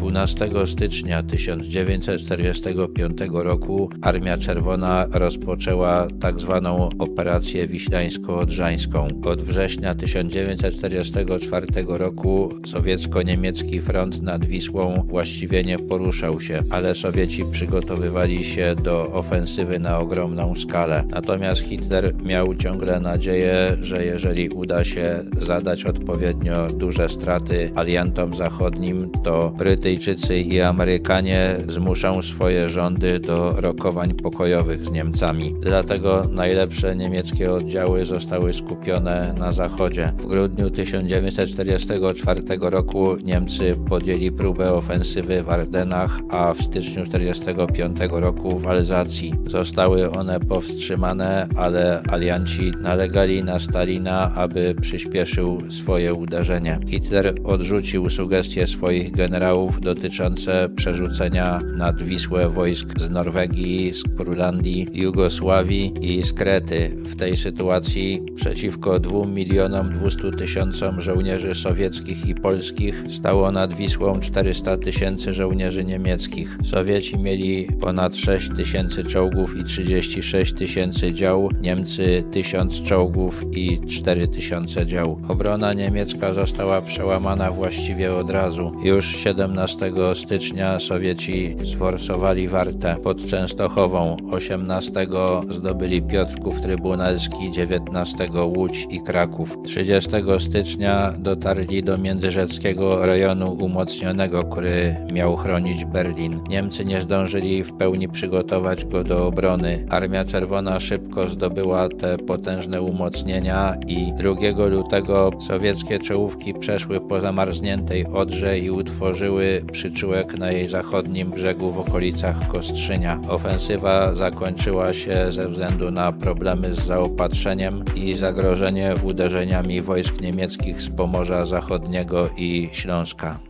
12 stycznia 1945 roku Armia Czerwona rozpoczęła tzw. Tak operację wiślańsko-odrzańską. Od września 1944 roku sowiecko-niemiecki front nad Wisłą właściwie nie poruszał się, ale Sowieci przygotowywali się do ofensywy na ogromną skalę. Natomiast Hitler miał ciągle nadzieję, że jeżeli uda się zadać odpowiednio duże straty aliantom zachodnim, to Brytyjczycy i Amerykanie zmuszą swoje rządy do rokowań pokojowych z Niemcami. Dlatego najlepsze niemieckie oddziały zostały skupione na zachodzie. W grudniu 1944 roku Niemcy podjęli próbę ofensywy w Ardenach, a w styczniu 1945 roku w Alzacji. Zostały one powstrzymane, ale alianci nalegali na Stalina, aby przyspieszył swoje uderzenie. Hitler odrzucił sugestie swoich generałów dotyczące przerzucenia nad Wisłę wojsk z Norwegii, z Kurlandii, Jugosławii i z Krety. W tej sytuacji przeciwko 2 milionom 200 tysiącom żołnierzy sowieckich i polskich stało nad Wisłą 400 tysięcy żołnierzy niemieckich. Sowieci mieli ponad 6 tysięcy czołgów i 36 tysięcy dział, Niemcy 1000 czołgów i 4 tysiące dział. Obrona niemiecka została przełamana właściwie od razu. Już 17 stycznia Sowieci sforsowali Wartę pod Częstochową, 18 zdobyli Piotrków Trybunalski, 19 Łódź i Kraków. 30 stycznia dotarli do międzyrzeckiego rejonu umocnionego, który miał chronić Berlin. Niemcy nie zdążyli w pełni przygotować go do obrony. Armia Czerwona szybko zdobyła te potężne umocnienia i 2 lutego sowieckie czołówki przeszły po zamarzniętej Odrze i utworzyły przyczółek na jej zachodnim brzegu w okolicach Kostrzynia. Ofensywa zakończyła się ze względu na problemy z zaopatrzeniem i zagrożenie uderzeniami wojsk niemieckich z Pomorza Zachodniego i Śląska.